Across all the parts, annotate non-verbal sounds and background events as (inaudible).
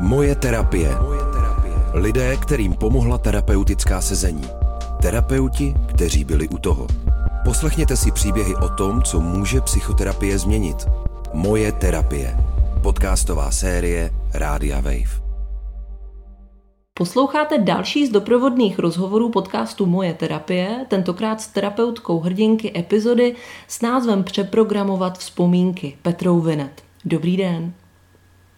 Moje terapie. Lidé, kterým pomohla terapeutická sezení. Terapeuti, kteří byli u toho. Poslechněte si příběhy o tom, co může psychoterapie změnit. Moje terapie. Podcastová série Rádia Wave. Posloucháte další z doprovodných rozhovorů podcastu Moje terapie, tentokrát s terapeutkou hrdinky epizody s názvem Přeprogramovat vzpomínky Petrou Vinet. Dobrý den.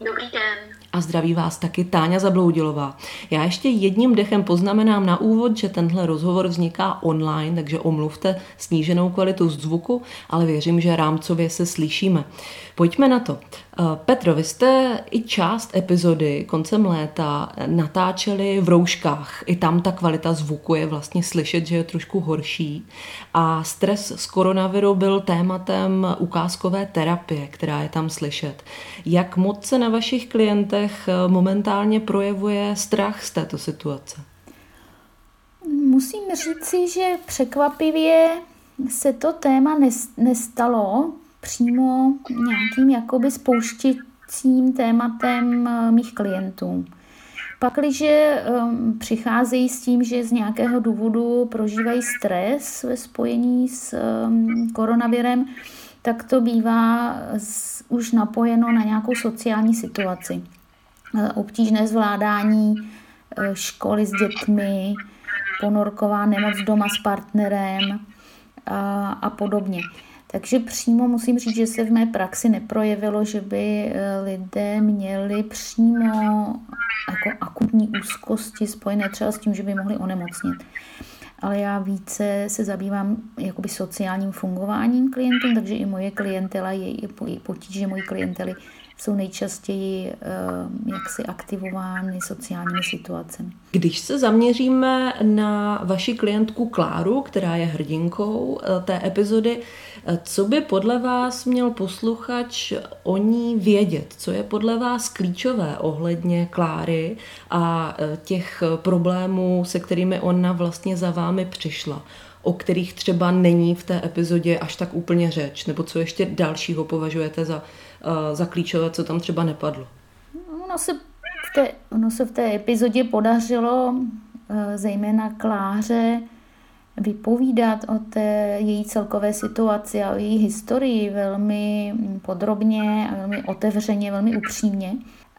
Dobrý den a zdraví vás taky Táňa Zabloudilová. Já ještě jedním dechem poznamenám na úvod, že tenhle rozhovor vzniká online, takže omluvte sníženou kvalitu zvuku, ale věřím, že rámcově se slyšíme. Pojďme na to. Eh, Petro, vy jste i část epizody koncem léta natáčeli v rouškách. I tam ta kvalita zvuku je vlastně slyšet, že je trošku horší. A stres z koronaviru byl tématem ukázkové terapie, která je tam slyšet. Jak moc se na vašich klientech eh, momentálně projevuje strach z této situace? Musím říci, že překvapivě se to téma nestalo přímo nějakým jakoby spouštěcím tématem eh, mých klientů. Pakliže um, přicházejí s tím, že z nějakého důvodu prožívají stres ve spojení s um, koronavirem, tak to bývá z, už napojeno na nějakou sociální situaci. Eh, obtížné zvládání eh, školy s dětmi, ponorková nemoc doma s partnerem a, a podobně. Takže přímo musím říct, že se v mé praxi neprojevilo, že by eh, lidé měli přímo jako akutní úzkosti spojené třeba s tím, že by mohli onemocnit. Ale já více se zabývám jakoby sociálním fungováním klientů, takže i moje klientela je potíže mojí klientely jsou nejčastěji uh, jaksi aktivovány sociálními situacemi. Když se zaměříme na vaši klientku Kláru, která je hrdinkou eh, té epizody, eh, co by podle vás měl posluchač o ní vědět? Co je podle vás klíčové ohledně Kláry a těch problémů, se kterými ona vlastně za vámi přišla? o kterých třeba není v té epizodě až tak úplně řeč, nebo co ještě dalšího považujete za za klíčové, co tam třeba nepadlo? Ono se v té, ono se v té epizodě podařilo e, zejména Kláře vypovídat o té její celkové situaci a o její historii velmi podrobně a velmi otevřeně, velmi upřímně.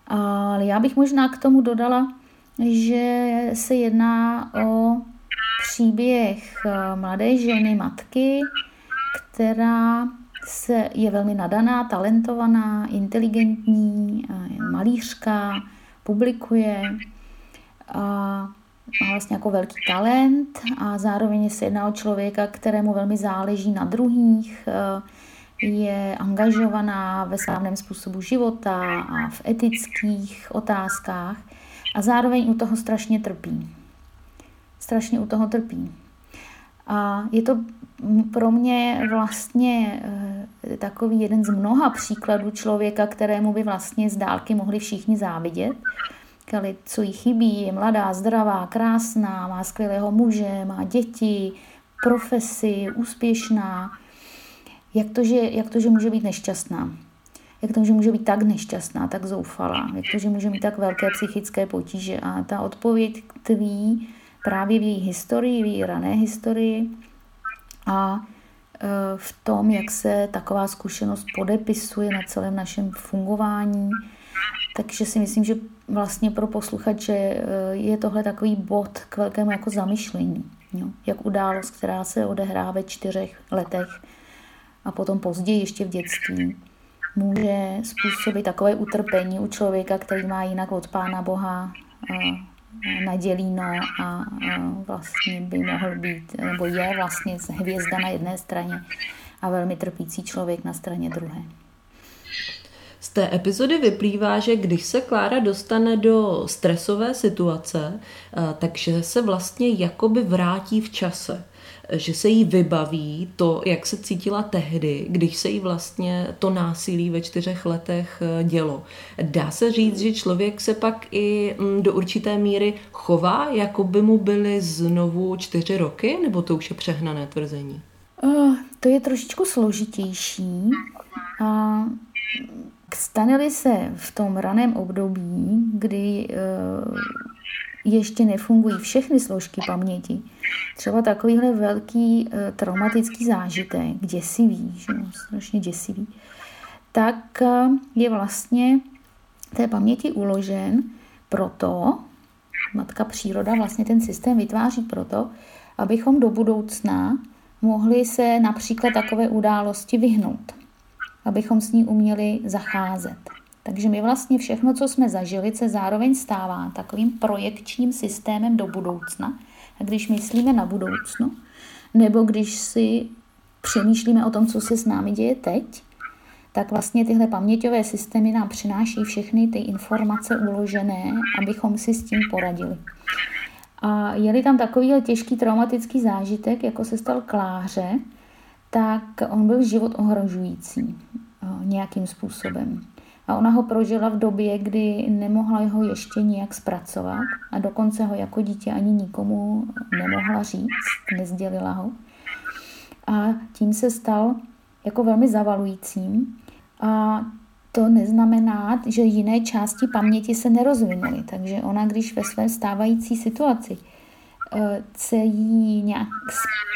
Ale já bych možná k tomu dodala, že se jedná o příběh e, mladé ženy, matky, která se, je velmi nadaná, talentovaná, inteligentní, malířka, publikuje a vlastně jako velký talent a zároveň se jedná o člověka, kterému velmi záleží na druhých, je angažovaná ve správném způsobu života a v etických otázkách a zároveň u toho strašně trpí. Strašně u toho trpí. A je to pro mě vlastně eh, takový jeden z mnoha příkladů člověka, kterému by vlastně z dálky mohli všichni závidět. Kali, co jí chybí, je mladá, zdravá, krásná, má skvělého muže, má děti, profesi, úspěšná. Jak to, že, jak to, že může být nešťastná? Jak to, že může být tak nešťastná, tak zoufalá? Jak to, že může mít tak velké psychické potíže? A ta odpověď tví právě v její historii, v její rané historii a e, v tom, jak se taková zkušenost podepisuje na celém našem fungování. Takže si myslím, že vlastně pro posluchače e, je tohle takový bod k velkému jako zamyšlení. Jo? Jak událost, která se odehrá ve čtyřech letech a potom později ještě v dětství, může způsobit takové utrpení u člověka, který má jinak od Pána Boha e, na dělíno a, vlastně by mohl být, nebo je vlastně hvězda na jedné straně a velmi trpící člověk na straně druhé. Té epizody vyplývá, že když se Klára dostane do stresové situace, eh, takže se vlastně jakoby vrátí v čase že se jí vybaví to, jak se cítila tehdy, když se jí vlastně to násilí ve čtyřech letech eh, dělo. Dá se říct, že člověk se pak i mm, do určité míry chová, jako by mu byly znovu čtyři roky, nebo to už je přehnané tvrzení? Uh, to je trošičku složitější. A stane se v tom raném období, kdy eh, ještě nefungují všechny složky paměti, třeba takovýhle velký eh, traumatický zážitek, děsivý, že no, strašně děsivý, tak je vlastně té paměti uložen proto, matka příroda vlastně ten systém vytváří proto, abychom do budoucna mohli se například takové události vyhnout, abychom s ní uměli zacházet. Takže my vlastně všechno, co jsme zažili, se zároveň stává takovým projekčním systémem do budoucna. A když myslíme na budoucnu, nebo když si přemýšlíme o tom, co se s námi děje teď, tak vlastně tyhle paměťové systémy nám přináší všechny ty informace uložené, abychom si s tím poradili. A je tam takový těžký traumatický zážitek, jako se stal Kláře, tak on byl život ohrožující eh, nějakým způsobem. A ona ho prožila v době, kdy nemohla ho ještě nijak zpracovat a dokonce ho jako dítě ani nikomu nemohla říct, nezdělila ho. A tím se stal jako velmi zavalujícím a to neznamená, že jiné části paměti se nerozvinuly. Takže ona, když ve své stávající situaci eh, jí nějak,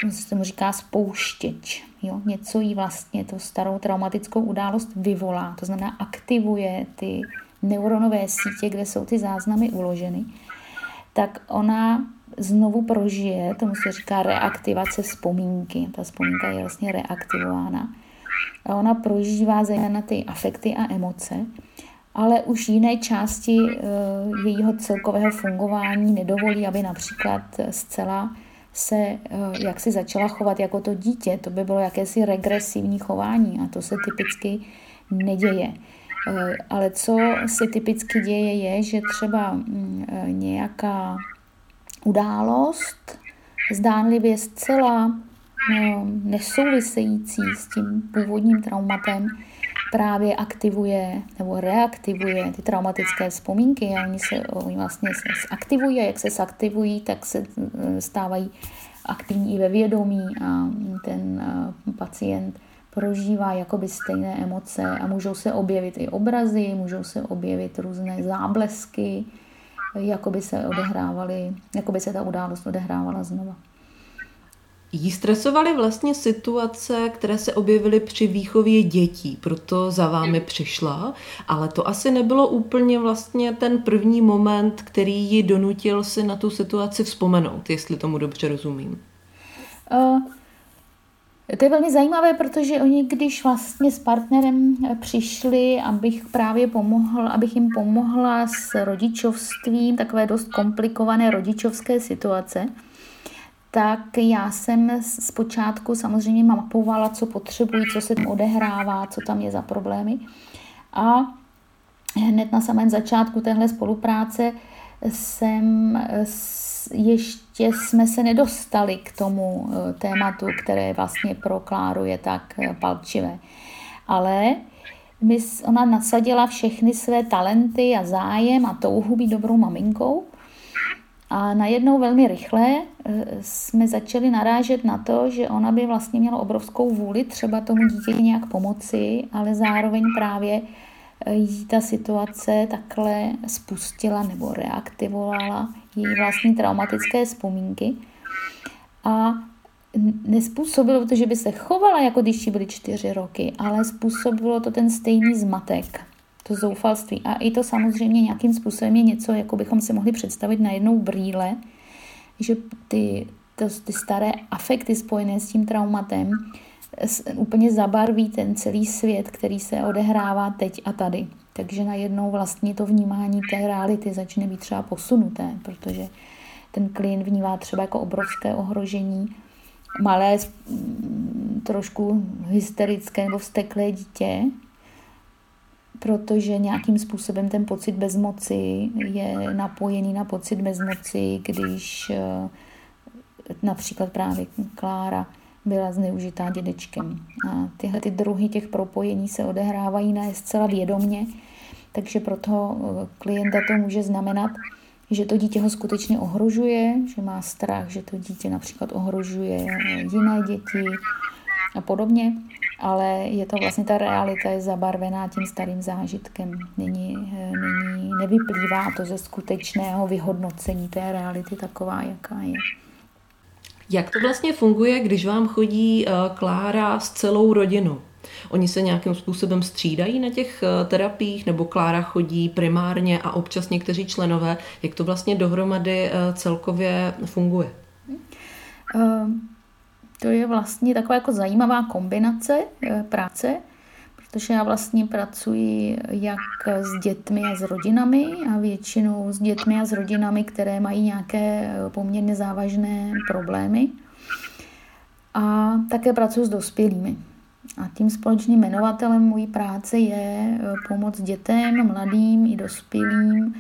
se tomu říká spouštěč, jo? něco jí vlastně to starou traumatickou událost vyvolá, to znamená aktivuje ty neuronové sítě, kde jsou ty záznamy uloženy, tak ona znovu prožije, tomu se říká reaktivace vzpomínky. Ta vzpomínka je vlastně reaktivována a ona prožívá zejména ty afekty a emoce, ale už jiné části eh, jejího celkového fungování nedovolí, aby například zcela se eh, jak si začala chovat jako to dítě. To by bylo jakési regresivní chování a to se typicky neděje. Eh, ale co se typicky děje, je, že třeba mm, nějaká událost zdánlivě zcela nesouvisející s tím původním traumatem právě aktivuje nebo reaktivuje ty traumatické vzpomínky a oni se oni vlastně se aktivují a jak se zaktivují, tak se eh, stávají aktivní i ve vědomí a ten eh, pacient prožívá jakoby stejné emoce a můžou se objevit i obrazy, můžou se objevit různé záblesky, jakoby se odehrávaly, jakoby se ta událost odehrávala znova. Jí stresovaly vlastně situace, které se objevily při výchově dětí, proto za vámi přišla, ale to asi nebylo úplně vlastně ten první moment, který ji donutil si na tu situaci vzpomenout, jestli tomu dobře rozumím. Uh, to je velmi zajímavé, protože oni, když vlastně s partnerem přišli, abych právě pomohl, abych jim pomohla s rodičovstvím, takové dost komplikované rodičovské situace, tak já jsem zpočátku samozřejmě mapovala, co potřebují, co se tam odehrává, co tam je za problémy. A hned na samém začátku téhle spolupráce jsem ještě jsme se nedostali k tomu eh, tématu, které vlastně pro Kláru je tak eh, palčivé. Ale ona nasadila všechny své talenty a zájem a touhu být dobrou maminkou a najednou velmi rychle eh, jsme začali narážet na to, že ona by vlastně měla obrovskou vůli třeba tomu dítěti nějak pomoci, ale zároveň právě eh, jí ta situace takhle spustila nebo reaktivovala její vlastní traumatické vzpomínky. A nespůsobilo to, že by se chovala, jako když jí byly čtyři roky, ale způsobilo to ten stejný zmatek to zoufalství. A i to samozřejmě nějakým způsobem je něco, jako bychom si mohli představit na jednou brýle, že ty, to, ty staré afekty spojené s tím traumatem úplně zabarví ten celý svět, který se odehrává teď a tady. Takže najednou vlastně to vnímání té reality začne být třeba posunuté, protože ten klient vnívá třeba jako obrovské ohrožení malé, trošku hysterické nebo vsteklé dítě, protože nějakým způsobem ten pocit bezmoci je napojený na pocit bezmoci, když eh, například právě Klára byla zneužitá dědečkem. A tyhle ty druhy těch propojení se odehrávají ne zcela vědomně, takže pro eh, klienta to může znamenat, že to dítě ho skutečně ohrožuje, že má strach, že to dítě například ohrožuje jiné děti a podobně. Ale je to vlastně ta realita je zabarvená tím starým zážitkem. Není, není, nevyplývá to ze skutečného vyhodnocení té reality taková, jaká je. Jak to vlastně funguje, když vám chodí uh, Klára s celou rodinou? Oni se nějakým způsobem střídají na těch uh, terapiích, nebo Klára chodí primárně a občas někteří členové. Jak to vlastně dohromady celkově funguje? Uh, to je vlastně taková jako zajímavá kombinace práce, protože já vlastně pracuji jak s dětmi a s rodinami a většinou s dětmi a s rodinami, které mají nějaké poměrně závažné problémy. A také pracuji s dospělými. A tím společným jmenovatelem mojí práce je pomoc dětem, mladým i dospělým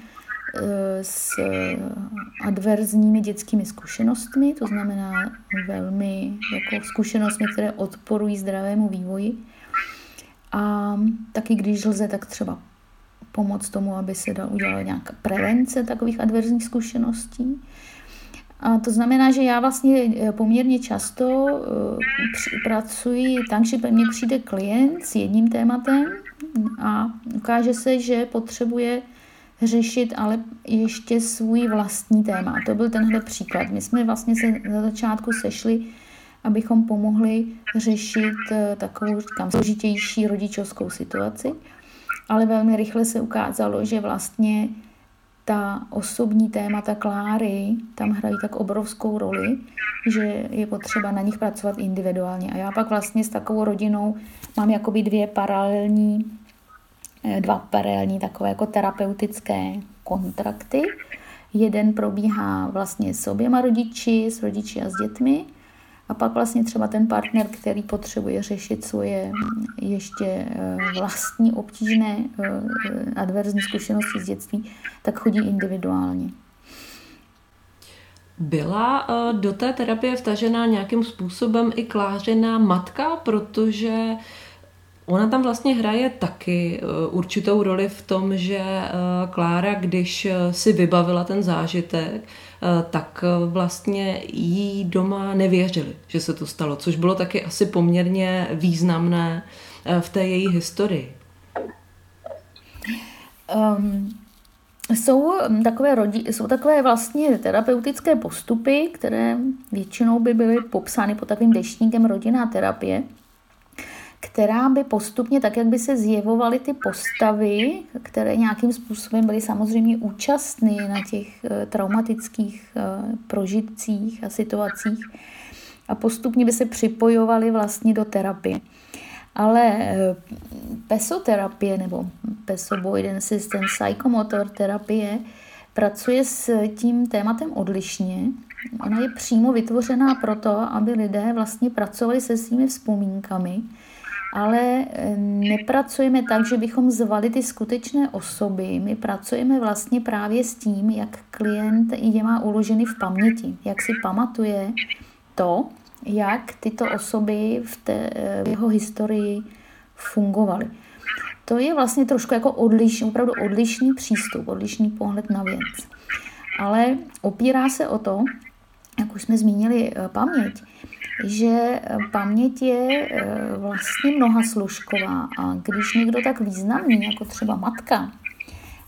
s adverzními dětskými zkušenostmi, to znamená velmi jako zkušenostmi, které odporují zdravému vývoji a taky když lze, tak třeba pomoct tomu, aby se dal udělat nějaká prevence takových adverzních zkušeností. A to znamená, že já vlastně eh, poměrně často eh, pracuji tak, že mně přijde klient s jedním tématem a ukáže se, že potřebuje řešit ale ještě svůj vlastní téma. To byl tenhle příklad. My jsme vlastně se na začátku sešli abychom pomohli řešit eh, takovou, říkám, složitější rodičovskou situaci. Ale velmi rychle se ukázalo, že vlastně ta osobní témata Kláry tam hrají tak obrovskou roli, že je potřeba na nich pracovat individuálně. A já pak vlastně s takovou rodinou mám jakoby dvě paralelní, dva paralelní takové jako terapeutické kontrakty. Jeden probíhá vlastně s oběma rodiči, s rodiči a s dětmi a pak vlastně třeba ten partner, který potřebuje řešit svoje ještě eh, vlastní obtížné eh, adverzní zkušenosti z dětství, tak chodí individuálně. Byla eh, do té terapie vtažená nějakým způsobem i klářená matka, protože Ona tam vlastně hraje taky určitou roli v tom, že Klára, když si vybavila ten zážitek, Eh, tak eh, vlastně jí doma nevěřili, že se to stalo, což bylo taky asi poměrně významné eh, v té její historii. Um, jsou takové, rodi, jsou takové vlastně terapeutické postupy, které většinou by byly popsány pod takovým deštníkem rodinná terapie která by postupně, tak jak by se zjevovaly ty postavy, které nějakým způsobem byly samozřejmě účastny na těch eh, traumatických eh, prožitcích a situacích a postupně by se připojovaly vlastně do terapie. Ale eh, pesoterapie nebo pesoboiden system psychomotor terapie pracuje s tím tématem odlišně. Ona je přímo vytvořená proto, aby lidé vlastně pracovali se svými vzpomínkami, ale eh, nepracujeme tak, že bychom zvali ty skutečné osoby. My pracujeme vlastně právě s tím, jak klient je má uloženy v paměti, jak si pamatuje to, jak tyto osoby v, té, v jeho historii fungovaly. To je vlastně trošku jako odlišný, opravdu odlišný přístup, odlišný pohled na věc. Ale opírá se o to, jak už jsme zmínili, eh, paměť, že eh, paměť je eh, vlastně mnoha služková. A když někdo tak významný, jako třeba matka,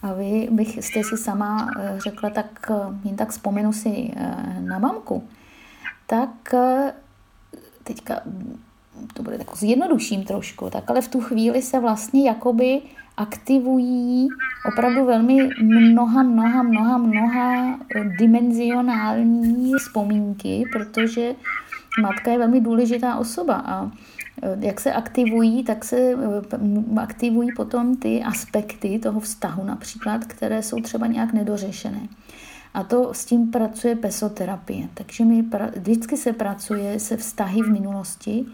a vy bych jste si sama řekla, tak jen tak vzpomenu si na mamku, tak teďka to bude tak zjednoduším trošku, tak ale v tu chvíli se vlastně jakoby aktivují opravdu velmi mnoha, mnoha, mnoha, mnoha dimenzionální vzpomínky, protože matka je velmi důležitá osoba a e, jak se aktivují, tak se e, aktivují potom ty aspekty toho vztahu například, které jsou třeba nějak nedořešené. A to s tím pracuje pesoterapie. Takže mi pra, vždycky se pracuje se vztahy v minulosti,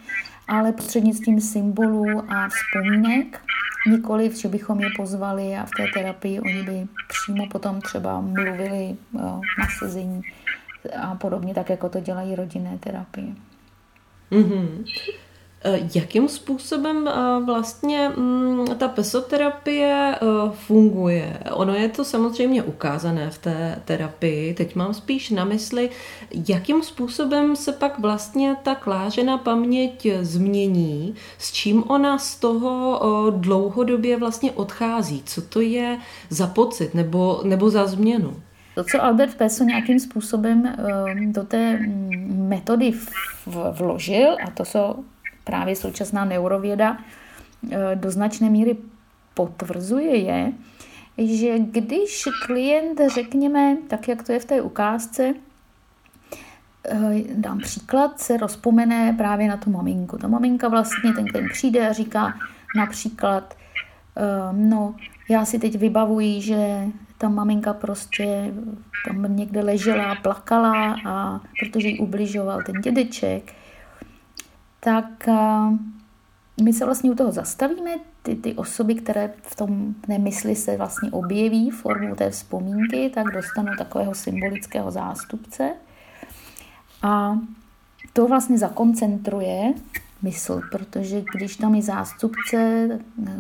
ale prostřednictvím symbolů a vzpomínek, nikoli, že bychom je pozvali a v té terapii oni by přímo potom třeba mluvili o, na sezení a podobně, tak jako to dělají rodinné terapie. Mm-hmm. Eh, jakým způsobem eh, vlastně mm, ta pesoterapie eh, funguje? Ono je to samozřejmě ukázané v té terapii. Teď mám spíš na mysli, jakým způsobem se pak vlastně ta klážená paměť změní, s čím ona z toho dlouhodobě vlastně odchází. Co to je za pocit nebo, nebo za změnu? To, co Albert Peso nějakým způsobem do té mm, metody vložil, a to jsou právě současná neurověda eh, do značné míry potvrzuje, je, že když klient, řekněme, tak jak to je v té ukázce, eh, dám příklad, se rozpomene právě na tu maminku. Ta maminka vlastně, ten klient přijde a říká například, eh, no, já si teď vybavuji, že ta maminka prostě tam někde ležela, plakala, a protože jí ubližoval ten dědeček tak my se vlastně u toho zastavíme, ty, ty osoby, které v tom nemysli se vlastně objeví formou té vzpomínky, tak dostanou takového symbolického zástupce. A to vlastně zakoncentruje mysl, protože když tam je zástupce,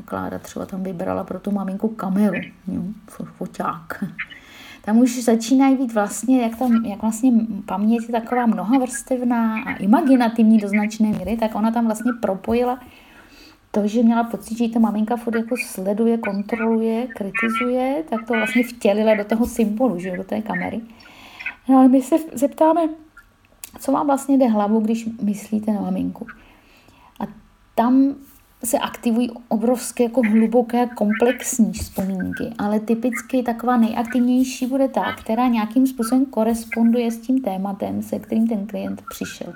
Klára třeba tam vybrala pro tu maminku kameru, jo, foťák, tam už začínají být vlastně, jak, tam, jak vlastně paměť je taková mnohavrstevná a imaginativní do značné míry, tak ona tam vlastně propojila to, že měla pocit, že ta maminka furt jako sleduje, kontroluje, kritizuje, tak to vlastně vtělila do toho symbolu, že do té kamery. No ale my se zeptáme, co vám vlastně jde hlavou, když myslíte na maminku. A tam se aktivují obrovské jako hluboké komplexní vzpomínky, ale typicky taková nejaktivnější bude ta, která nějakým způsobem koresponduje s tím tématem, se kterým ten klient přišel.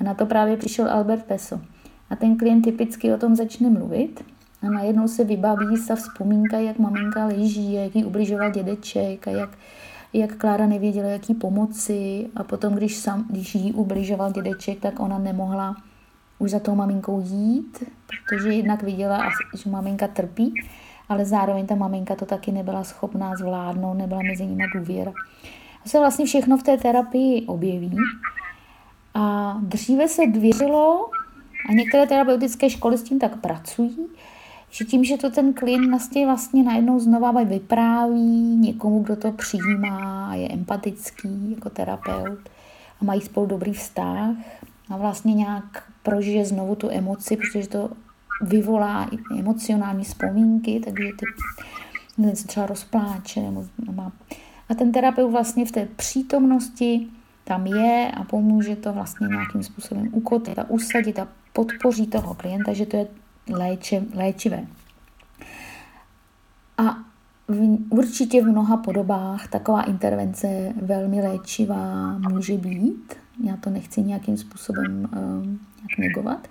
A na to právě přišel Albert Peso. A ten klient typicky o tom začne mluvit a najednou se vybaví ta vzpomínka, jak maminka leží, jak jí ubližoval dědeček a jak, jak Klára nevěděla, jaký pomoci a potom, když, sam, když jí ubližoval dědeček, tak ona nemohla už za tou maminkou jít, protože jednak viděla, že maminka trpí, ale zároveň ta maminka to taky nebyla schopná zvládnout, nebyla mezi nimi důvěra. To se vlastně všechno v té terapii objeví. A dříve se věřilo, a některé terapeutické školy s tím tak pracují, že tím, že to ten klient vlastně, vlastně najednou znova vypráví někomu, kdo to přijímá je empatický jako terapeut a mají spolu dobrý vztah a vlastně nějak prožije znovu tu emoci, protože to vyvolá emocionální vzpomínky, takže ty se třeba rozpláče. Nebo má. A ten terapeut vlastně v té přítomnosti tam je a pomůže to vlastně nějakým způsobem ukotit a usadit a podpoří toho klienta, že to je léče, léčivé. A v, určitě v mnoha podobách taková intervence velmi léčivá může být. Já to nechci nějakým způsobem uh, nějak negovat.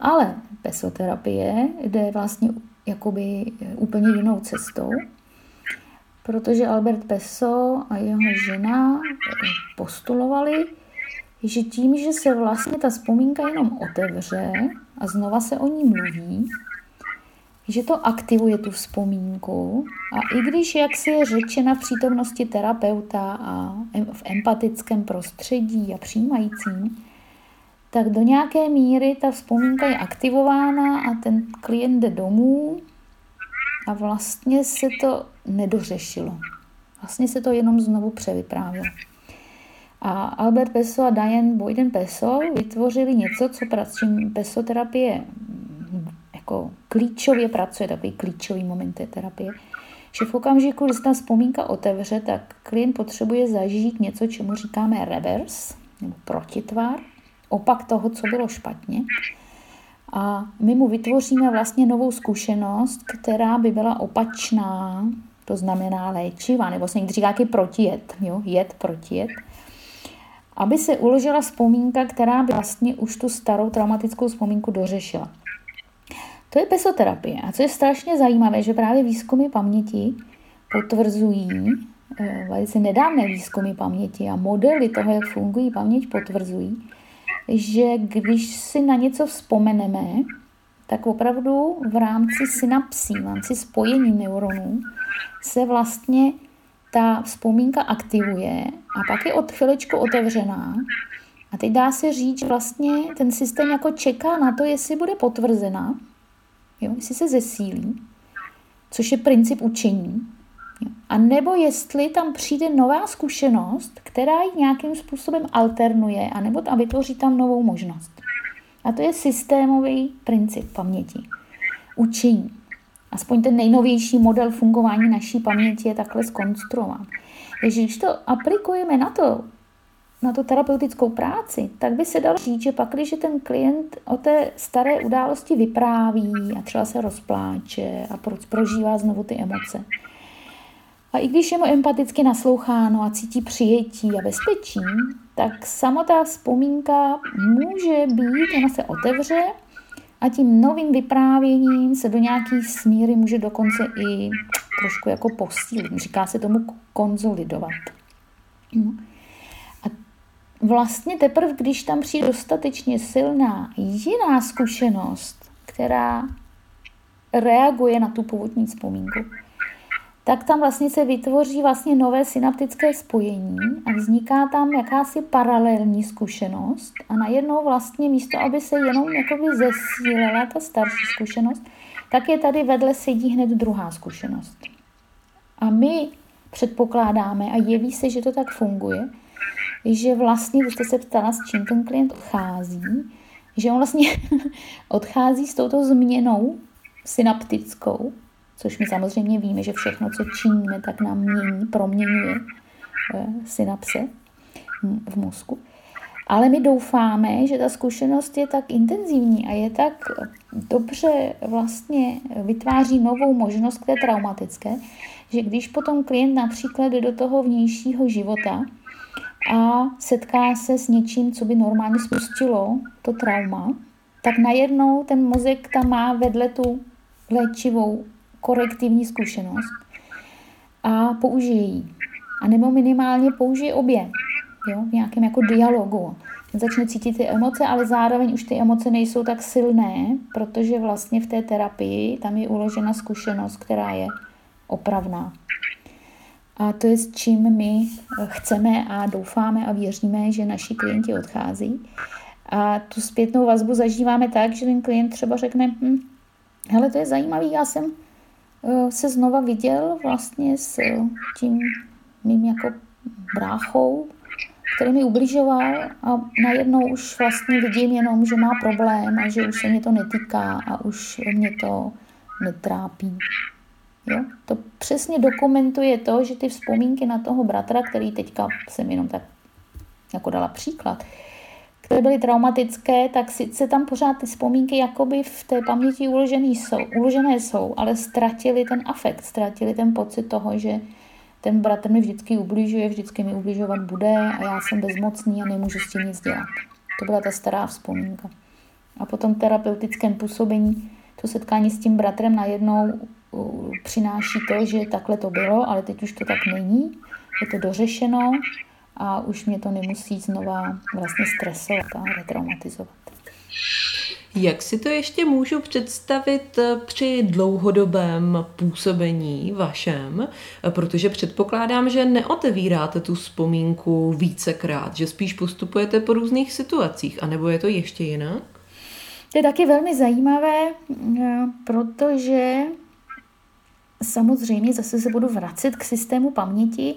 Ale pesoterapie jde vlastně jakoby úplně jinou cestou, protože Albert Peso a jeho žena postulovali, že tím, že se vlastně ta vzpomínka jenom otevře a znova se o ní mluví, že to aktivuje tu vzpomínku a i když, jak si je řečena v přítomnosti terapeuta a v empatickém prostředí a přijímajícím, tak do nějaké míry ta vzpomínka je aktivována a ten klient jde domů a vlastně se to nedořešilo. Vlastně se to jenom znovu převyprávělo. A Albert Peso a Diane Boyden Peso vytvořili něco, co pracuje Peso terapie jako klíčově pracuje, takový klíčový moment té terapie, že v okamžiku, kdy se ta vzpomínka otevře, tak klient potřebuje zažít něco, čemu říkáme reverse, nebo protitvar, opak toho, co bylo špatně. A my mu vytvoříme vlastně novou zkušenost, která by byla opačná, to znamená léčivá, nebo se někdy říká jaký protijed, jo? jed, protijed, aby se uložila vzpomínka, která by vlastně už tu starou traumatickou vzpomínku dořešila. To je pesoterapie. A co je strašně zajímavé, že právě výzkumy paměti potvrzují, eh, velice nedávné výzkumy paměti a modely toho, jak fungují paměť, potvrzují, že když si na něco vzpomeneme, tak opravdu v rámci synapsí, v rámci spojení neuronů se vlastně ta vzpomínka aktivuje a pak je od chvilečku otevřená A teď dá se říct, že vlastně ten systém jako čeká na to, jestli bude potvrzena, jo, jestli se zesílí, což je princip učení, jo, a nebo jestli tam přijde nová zkušenost, která ji nějakým způsobem alternuje, anebo tam vytvoří tam novou možnost. A to je systémový princip paměti. Učení. Aspoň ten nejnovější model fungování naší paměti je takhle skonstruován. Takže když to aplikujeme na to, na tu terapeutickou práci, tak by se dalo říct, že pak, když ten klient o té staré události vypráví a třeba se rozpláče a prožívá znovu ty emoce, a i když je mu empaticky nasloucháno a cítí přijetí a bezpečí, tak samotná vzpomínka může být, ona se otevře a tím novým vyprávěním se do nějaké smíry může dokonce i trošku jako posílit. Říká se tomu konzolidovat. No. Vlastně teprve, když tam přijde dostatečně silná jiná zkušenost, která reaguje na tu původní vzpomínku, tak tam vlastně se vytvoří vlastně nové synaptické spojení a vzniká tam jakási paralelní zkušenost a najednou vlastně místo, aby se jenom jakoby zesílila ta starší zkušenost, tak je tady vedle sedí hned druhá zkušenost. A my předpokládáme a jeví se, že to tak funguje, že vlastně, když jste se ptala, s čím ten klient odchází, že on vlastně (laughs) odchází s touto změnou synaptickou, což my samozřejmě víme, že všechno, co činíme, tak nám mění, proměňuje eh, synapse v mozku. Ale my doufáme, že ta zkušenost je tak intenzivní a je tak dobře vlastně vytváří novou možnost k té traumatické, že když potom klient například jde do toho vnějšího života a setká se s něčím, co by normálně spustilo to trauma, tak najednou ten mozek tam má vedle tu léčivou korektivní zkušenost a použije ji. A nebo minimálně použije obě jo, v nějakém jako dialogu. Začne cítit ty emoce, ale zároveň už ty emoce nejsou tak silné, protože vlastně v té terapii tam je uložena zkušenost, která je opravná. A to je s čím my chceme a doufáme a věříme, že naši klienti odchází. A tu zpětnou vazbu zažíváme tak, že ten klient třeba řekne, hm, hele, to je zajímavý, já jsem eh, se znova viděl vlastně s tím mým jako bráchou, který mi ubližoval a najednou už vlastně vidím jenom, že má problém a že už se mě to netýká a už mě to netrápí. Jo? To přesně dokumentuje to, že ty vzpomínky na toho bratra, který teďka jsem jenom tak jako dala příklad, které byly traumatické, tak sice tam pořád ty vzpomínky jakoby v té paměti uložené jsou, uložené jsou, ale ztratili ten afekt, ztratili ten pocit toho, že ten bratr mi vždycky ubližuje, vždycky mi ubližovat bude a já jsem bezmocný a nemůžu s tím nic dělat. To byla ta stará vzpomínka. A potom terapeutickém působení to setkání s tím bratrem najednou přináší to, že takhle to bylo, ale teď už to tak není, je to dořešeno a už mě to nemusí znova vlastně stresovat a retraumatizovat. Jak si to ještě můžu představit eh, při dlouhodobém působení vašem, eh, protože předpokládám, že neotevíráte tu vzpomínku vícekrát, že spíš postupujete po různých situacích, anebo je to ještě jinak? To je taky velmi zajímavé, eh, protože samozřejmě zase se budu vracet k systému paměti.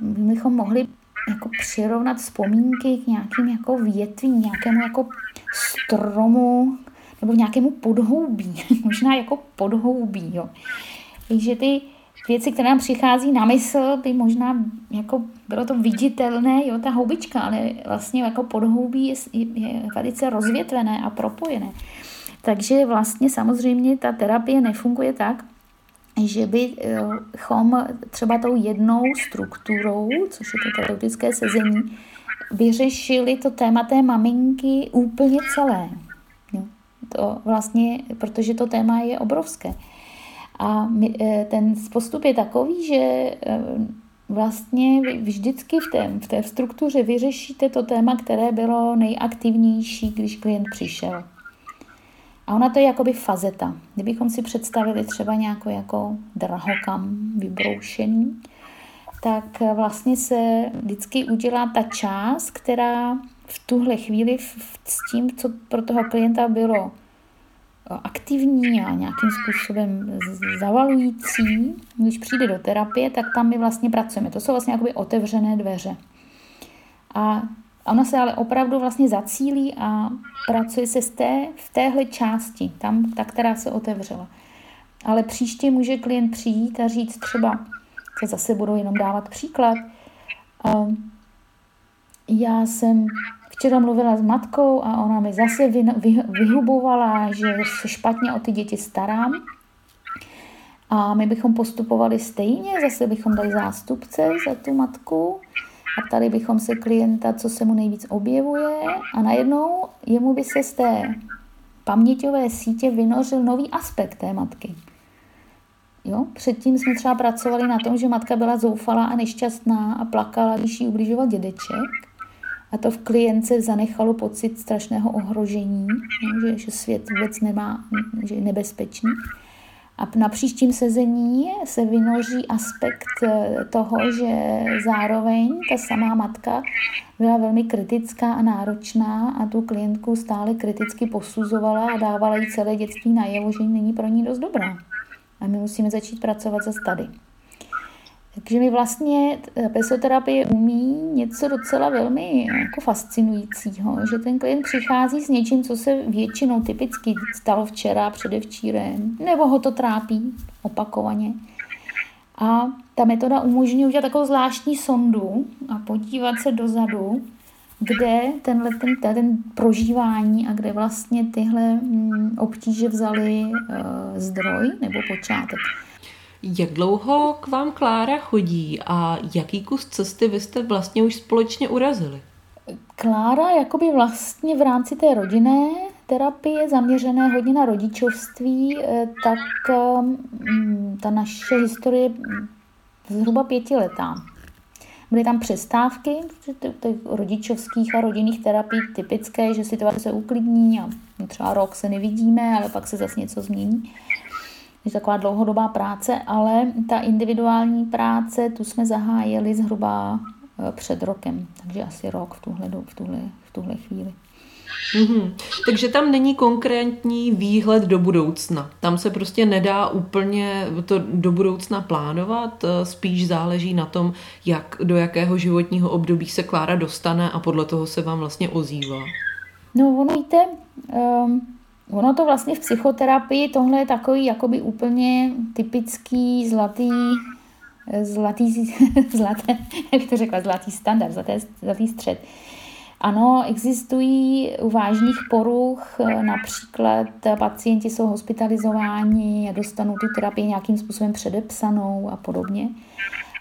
My bychom mohli jako přirovnat vzpomínky k nějakým jako větvím, nějakému jako stromu nebo nějakému podhoubí, (laughs) možná jako podhoubí, jo. Takže ty věci, které nám přichází na mysl, by možná jako bylo to viditelné, jo, ta houbička, ale vlastně jako podhoubí je, je velice rozvětvené a propojené. Takže vlastně samozřejmě ta terapie nefunguje tak, že bychom třeba tou jednou strukturou, což je to terapeutické sezení, vyřešili to téma té maminky úplně celé. To vlastně, protože to téma je obrovské. A eh, ten postup je takový, že eh, vlastně vždycky v té, v té struktuře vyřešíte to téma, které bylo nejaktivnější, když klient přišel. A ona to je jakoby fazeta. Kdybychom si představili třeba nějakou jako drahokam vybroušený, tak vlastně se vždycky udělá ta část, která v tuhle chvíli s tím, co pro toho klienta bylo aktivní a nějakým způsobem zavalující, když přijde do terapie, tak tam my vlastně pracujeme. To jsou vlastně jakoby otevřené dveře. A ona se ale opravdu vlastně zacílí a pracuje se z té, v téhle části, tam ta, která se otevřela. Ale příště může klient přijít a říct třeba, se zase budou jenom dávat příklad, já jsem včera mluvila s matkou a ona mi zase vyhubovala, že se špatně o ty děti starám. A my bychom postupovali stejně, zase bychom dali zástupce za tu matku a tady bychom se klienta, co se mu nejvíc objevuje a najednou jemu by se z té paměťové sítě vynořil nový aspekt té matky. Jo? Předtím jsme třeba pracovali na tom, že matka byla zoufalá a nešťastná a plakala, když jí ubližoval dědeček. A to v klience zanechalo pocit strašného ohrožení, že, že svět vůbec nemá, že je nebezpečný. A na příštím sezení se vynoří aspekt eh, toho, že zároveň ta samá matka byla velmi kritická a náročná a tu klientku stále kriticky posuzovala a dávala jí celé dětství najevo, že není pro ní dost dobrá. A my musíme začít pracovat zase tady. Takže mi vlastně pesoterapie umí něco docela velmi jako fascinujícího, že ten klient přichází s něčím, co se většinou typicky stalo včera, předevčírem, nebo ho to trápí opakovaně. A ta metoda umožňuje udělat takovou zvláštní sondu a podívat se dozadu, kde tenhle ten, ten prožívání a kde vlastně tyhle mm, obtíže vzali uh, zdroj nebo počátek. Jak dlouho k vám Klára chodí a jaký kus cesty vy jste vlastně už společně urazili? Klára jakoby vlastně v rámci té rodinné terapie zaměřené hodně na rodičovství, eh, tak mm, ta naše historie je zhruba pětiletá. Byly tam přestávky těch rodičovských a rodinných terapií typické, že situace se uklidní a třeba rok se nevidíme, ale pak se zase něco změní je taková dlouhodobá práce, ale ta individuální práce, tu jsme zahájili zhruba eh, před rokem, takže asi rok v tuhle, v tuhle, v tuhle chvíli. Mm-hmm. Takže tam není konkrétní výhled do budoucna. Tam se prostě nedá úplně to do budoucna plánovat, eh, spíš záleží na tom, jak do jakého životního období se Klára dostane a podle toho se vám vlastně ozývá. No, ono víte, um, Ono to vlastně v psychoterapii, tohle je takový jakoby úplně typický zlatý, zlatý, (laughs) zlaté, jak to řekla, zlatý standard, zlatý, zlatý střed. Ano, existují u vážných poruch, například pacienti jsou hospitalizováni a dostanou tu terapii nějakým způsobem předepsanou a podobně.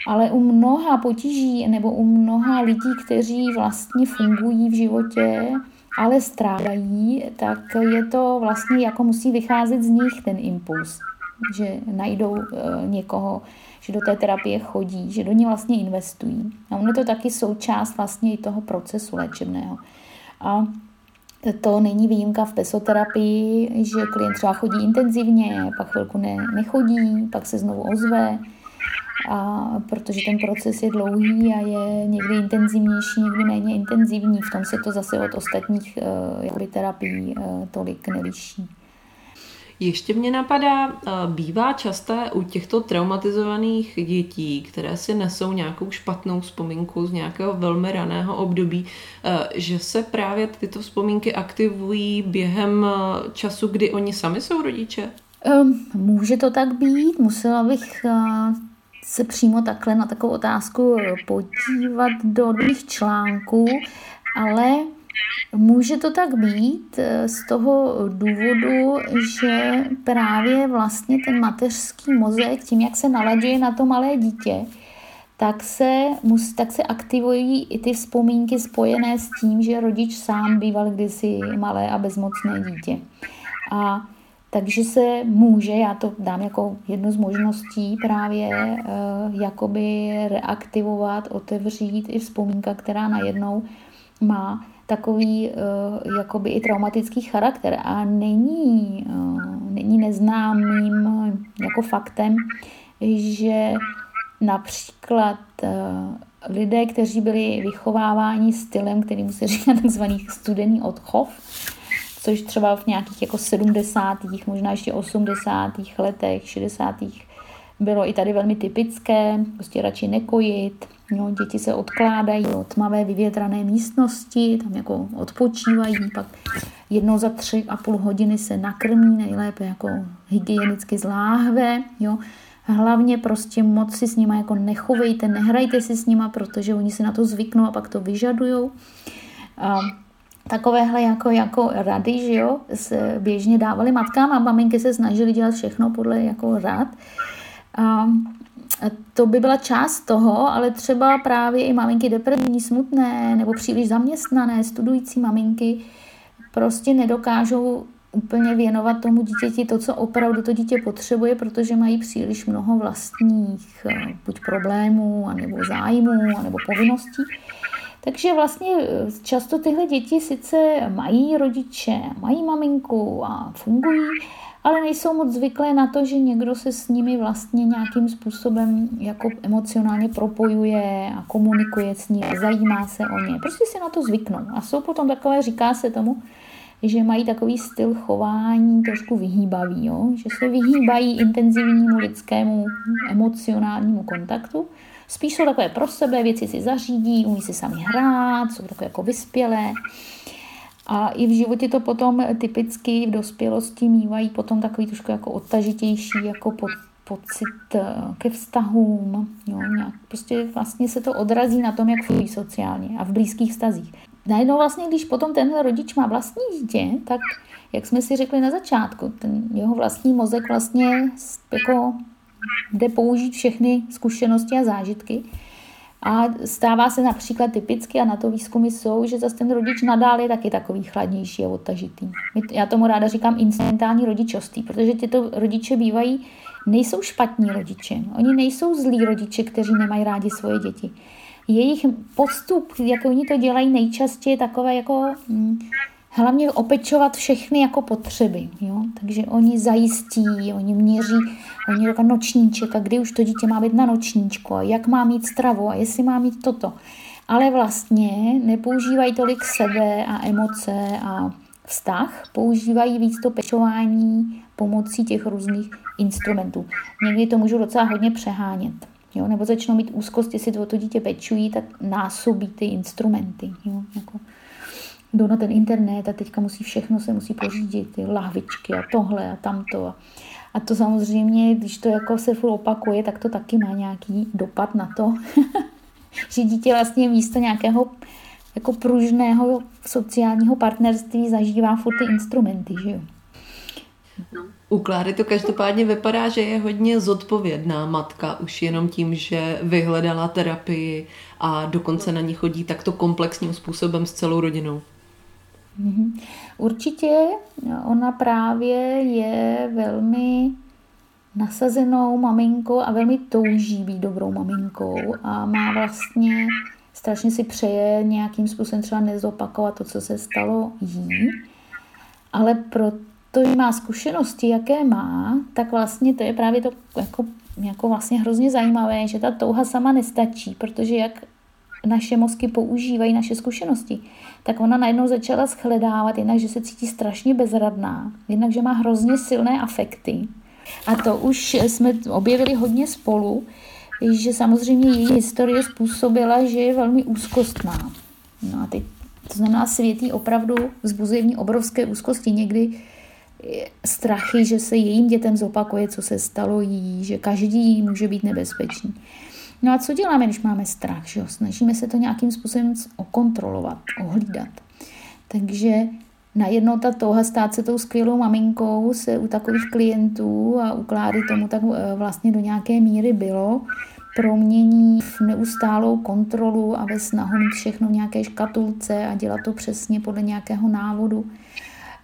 Ale u mnoha potíží nebo u mnoha lidí, kteří vlastně fungují v životě, ale strádají, tak je to vlastně jako musí vycházet z nich ten impuls, že najdou uh, někoho, že do té terapie chodí, že do ní vlastně investují. A ono je to taky součást vlastně i toho procesu léčebného. A to není výjimka v pesoterapii, že klient třeba chodí intenzivně, pak chvilku ne, nechodí, pak se znovu ozve, a protože ten proces je dlouhý a je někdy intenzivnější, někdy méně intenzivní. V tom se to zase od ostatních uh, terapií uh, tolik neliší. Ještě mě napadá, eh, bývá časté u těchto traumatizovaných dětí, které si nesou nějakou špatnou vzpomínku z nějakého velmi raného období, že se právě tyto vzpomínky aktivují během času, kdy oni sami jsou rodiče? Může to tak být, musela bych se přímo takhle na takovou otázku podívat do druhých článků, ale může to tak být eh, z toho důvodu, že právě vlastně ten mateřský mozek, tím, jak se nalaďuje na to malé dítě, tak se, mus, tak se aktivují i ty vzpomínky spojené s tím, že rodič sám býval kdysi malé a bezmocné dítě. A takže se může, já to dám jako jednu z možností, právě uh, jakoby reaktivovat, otevřít i vzpomínka, která najednou má takový uh, jakoby i traumatický charakter a není, uh, není neznámým jako faktem, že například eh, lidé, kteří byli vychováváni stylem, který se říká (laughs) takzvaný studený odchov, což třeba v nějakých jako 70. možná ještě 80. letech, 60. bylo i tady velmi typické, prostě radši nekojit, No, děti se odkládají do tmavé vyvětrané místnosti, tam jako odpočívají, pak jednou za tři a půl hodiny se nakrmí, nejlépe jako hygienicky z láhve, jo. Hlavně prostě moc si s nima jako nechovejte, nehrajte si s nima, protože oni si na to zvyknou a pak to vyžadujou. A takovéhle jako, jako rady, že jo, se běžně dávali matkám a maminky se snažily dělat všechno podle jako rad. A to by byla část toho, ale třeba právě i maminky depresivní, smutné nebo příliš zaměstnané, studující maminky prostě nedokážou úplně věnovat tomu dítěti to, co opravdu to dítě potřebuje, protože mají příliš mnoho vlastních eh, buď problémů, anebo zájmů, anebo povinností. Takže vlastně eh, často tyhle děti sice mají rodiče, mají maminku a fungují, ale nejsou moc zvyklé na to, že někdo se s nimi vlastně nějakým způsobem jako emocionálně propojuje a komunikuje s nimi, zajímá se o ně. Prostě si na to zvyknou. A jsou potom takové, říká se tomu, že mají takový styl chování trošku vyhýbavý, jo? že se vyhýbají intenzivnímu lidskému emocionálnímu kontaktu. Spíš jsou takové pro sebe, věci si zařídí, umí si sami hrát, jsou takové jako vyspělé. A i v životě to potom typicky v dospělosti mývají potom takový trošku jako odtažitější jako po, pocit eh, ke vztahům. Jo, nějak, prostě vlastně se to odrazí na tom, jak fungují sociálně a v blízkých vztazích. Najednou vlastně, když potom tenhle rodič má vlastní dítě, tak jak jsme si řekli na začátku, ten jeho vlastní mozek vlastně jako jde použít všechny zkušenosti a zážitky a stává se například typicky, a na to výzkumy jsou, že zase ten rodič nadále je taky takový chladnější a odtažitý. Já tomu ráda říkám instrumentální rodičovství, protože tyto rodiče bývají, nejsou špatní rodiče. Oni nejsou zlí rodiče, kteří nemají rádi svoje děti. Jejich postup, jak oni to dělají nejčastěji, takové jako hm, hlavně opečovat všechny jako potřeby. Jo? Takže oni zajistí, oni měří, oni jako nočníček a kdy už to dítě má být na nočníčku a jak má mít stravu a jestli má mít toto. Ale vlastně nepoužívají tolik sebe a emoce a vztah, používají víc to pečování pomocí těch různých instrumentů. Někdy to můžu docela hodně přehánět. Jo? Nebo začnou mít úzkost, jestli to, to dítě pečují, tak násobí ty instrumenty. Jo? Jako jdou na ten internet a teďka musí všechno se musí pořídit, ty lahvičky a tohle a tamto. To samozřejmě, když to jako se furt opakuje, tak to taky má nějaký dopad na to, (laughs) že dítě vlastně místo nějakého jako pružného sociálního partnerství zažívá furt ty instrumenty, že jo. U Kláry to každopádně vypadá, že je hodně zodpovědná matka, už jenom tím, že vyhledala terapii a dokonce na ní chodí takto komplexním způsobem s celou rodinou. Mhm. Určitě ona právě je velmi nasazenou maminkou a velmi touží být dobrou maminkou a má vlastně strašně si přeje nějakým způsobem třeba nezopakovat to, co se stalo jí, ale protože má zkušenosti, jaké má, tak vlastně to je právě to jako, jako vlastně hrozně zajímavé, že ta touha sama nestačí, protože jak naše mozky používají naše zkušenosti, tak ona najednou začala shledávat jednak, že se cítí strašně bezradná, jednak, že má hrozně silné afekty. A to už jsme objevili hodně spolu, že samozřejmě její historie způsobila, že je velmi úzkostná. No a teď, to znamená, světí opravdu vzbuzuje v ní obrovské úzkosti. Někdy strachy, že se jejím dětem zopakuje, co se stalo jí, že každý může být nebezpečný. No a co děláme, když máme strach? Že jo? Snažíme se to nějakým způsobem okontrolovat, ohlídat. Takže najednou ta touha stát se tou skvělou maminkou se u takových klientů a u Kláry tomu tak eh, vlastně do nějaké míry bylo, promění v neustálou kontrolu a ve snahu mít všechno v nějaké škatulce a dělat to přesně podle nějakého návodu,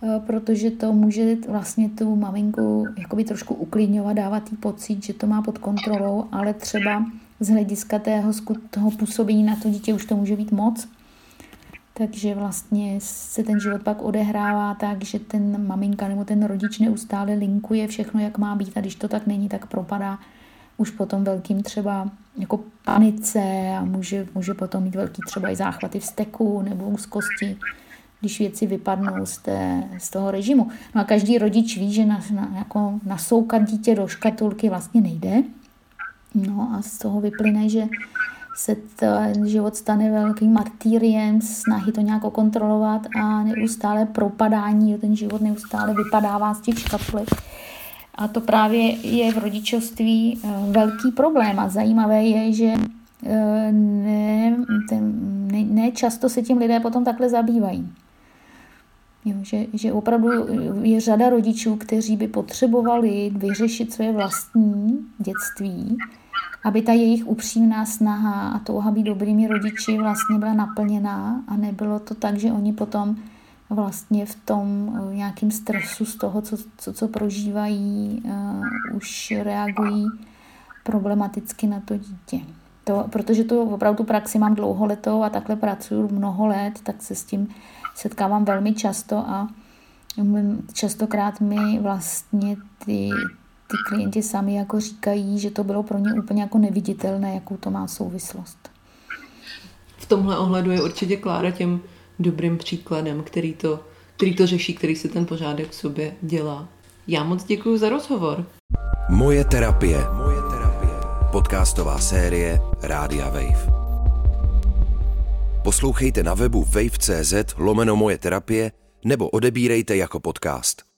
eh, protože to může vlastně tu maminku jakoby trošku uklidňovat, dávat jí pocit, že to má pod kontrolou, ale třeba z hlediska tého, toho působení na to dítě už to může být moc. Takže vlastně se ten život pak odehrává tak, že ten maminka nebo ten rodič neustále linkuje všechno, jak má být a když to tak není, tak propadá už potom velkým třeba jako panice a může, může potom mít velký třeba i záchvaty vzteku nebo úzkosti, když věci vypadnou z, té, z toho režimu. No a každý rodič ví, že na, na, jako nasoukat dítě do škatulky vlastně nejde. No a z toho vyplyne, že se ten život stane velkým martýriem, snahy to nějak kontrolovat a neustále propadání, ten život neustále vypadává z těch škatulek. A to právě je v rodičovství eh, velký problém a zajímavé je, že eh, ne, ten, ne, ne často se tím lidé potom takhle zabývají. Jo, že, že opravdu je řada rodičů, kteří by potřebovali vyřešit své vlastní dětství, aby ta jejich upřímná snaha a touha být dobrými rodiči vlastně byla naplněná a nebylo to tak, že oni potom vlastně v tom eh, nějakým stresu z toho, co, co, co prožívají, uh, už reagují problematicky na to dítě. To, protože to opravdu praxi mám dlouholetou a takhle pracuju mnoho let, tak se s tím setkávám velmi často a častokrát mi vlastně ty, ty klienti sami jako říkají, že to bylo pro ně úplně jako neviditelné, jakou to má souvislost. V tomhle ohledu je určitě Klára těm dobrým příkladem, který to, který to řeší, který si ten pořádek v sobě dělá. Já moc děkuji za rozhovor. Moje terapie. Moje terapie. Podcastová série Rádia Wave. Poslouchejte na webu wave.cz lomeno moje terapie nebo odebírejte jako podcast.